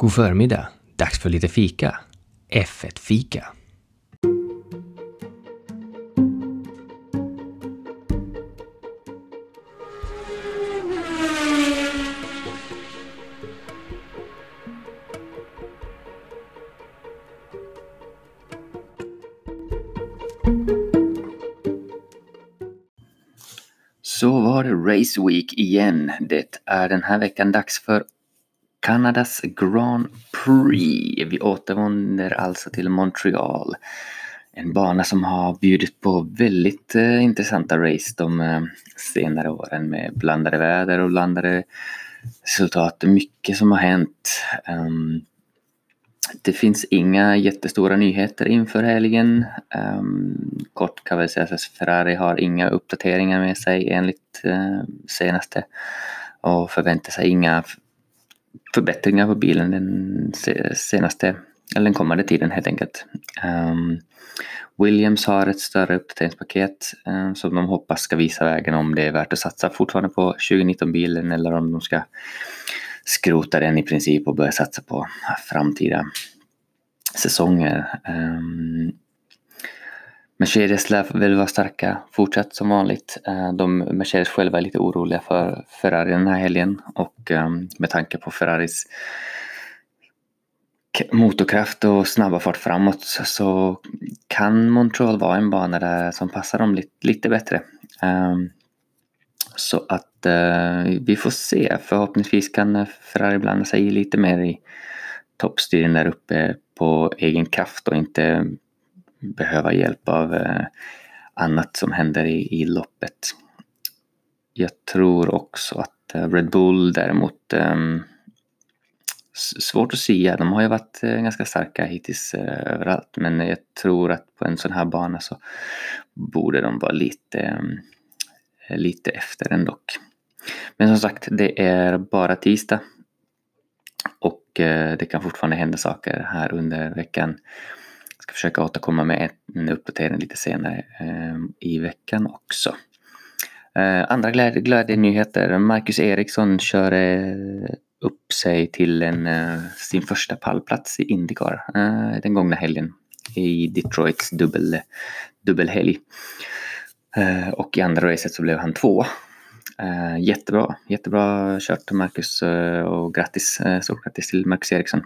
God förmiddag! Dags för lite fika. F1-fika. Så var det Race Week igen. Det är den här veckan dags för Kanadas Grand Prix. Vi återvänder alltså till Montreal. En bana som har bjudit på väldigt eh, intressanta race de eh, senare åren med blandade väder och blandade resultat. Mycket som har hänt. Um, det finns inga jättestora nyheter inför helgen. Um, kort kan väl säga att Ferrari har inga uppdateringar med sig enligt uh, senaste och förväntar sig inga förbättringar på bilen den senaste, eller den kommande tiden helt enkelt. Um, Williams har ett större uppdateringspaket um, som de hoppas ska visa vägen om det är värt att satsa fortfarande på 2019-bilen eller om de ska skrota den i princip och börja satsa på framtida säsonger. Um, Mercedes lär väl vara starka fortsatt som vanligt. Eh, de, Mercedes själva är lite oroliga för Ferrari den här helgen och ehm, med tanke på Ferraris motorkraft och snabba fart framåt så kan Montreal vara en bana där som passar dem lite, lite bättre. Ehm, så att eh, vi får se. Förhoppningsvis kan Ferrari blanda sig i lite mer i toppstyren där uppe på egen kraft och inte behöva hjälp av eh, annat som händer i, i loppet. Jag tror också att eh, Red Bull däremot um, Svårt att säga, de har ju varit eh, ganska starka hittills överallt men jag tror att på en sån här bana så borde de vara lite, ehm, lite efter ändå. Men som sagt, det är bara tisdag och det kan fortfarande hända saker här under veckan ska försöka återkomma med en uppdatering lite senare eh, i veckan också. Eh, andra glädje, glädjenyheter. Marcus Eriksson kör eh, upp sig till en, eh, sin första pallplats i Indycar eh, den gångna helgen i Detroits dubbel, dubbelhelg. Eh, och i andra racet så blev han två. Jättebra, jättebra kört Marcus och grattis, stort grattis till Marcus Eriksson.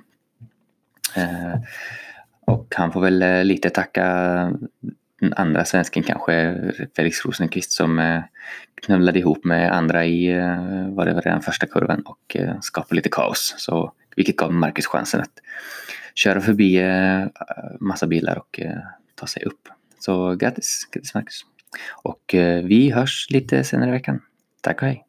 Och han får väl eh, lite tacka den andra svensken kanske, Felix Rosenqvist som eh, knullade ihop med andra i, var vad det var redan första kurvan och skapade lite kaos. Så, vilket gav Marcus chansen att köra förbi massa bilar och ta sig upp. Så grattis, grattis Marcus. Och vi hörs lite senare i veckan. Tack och hej!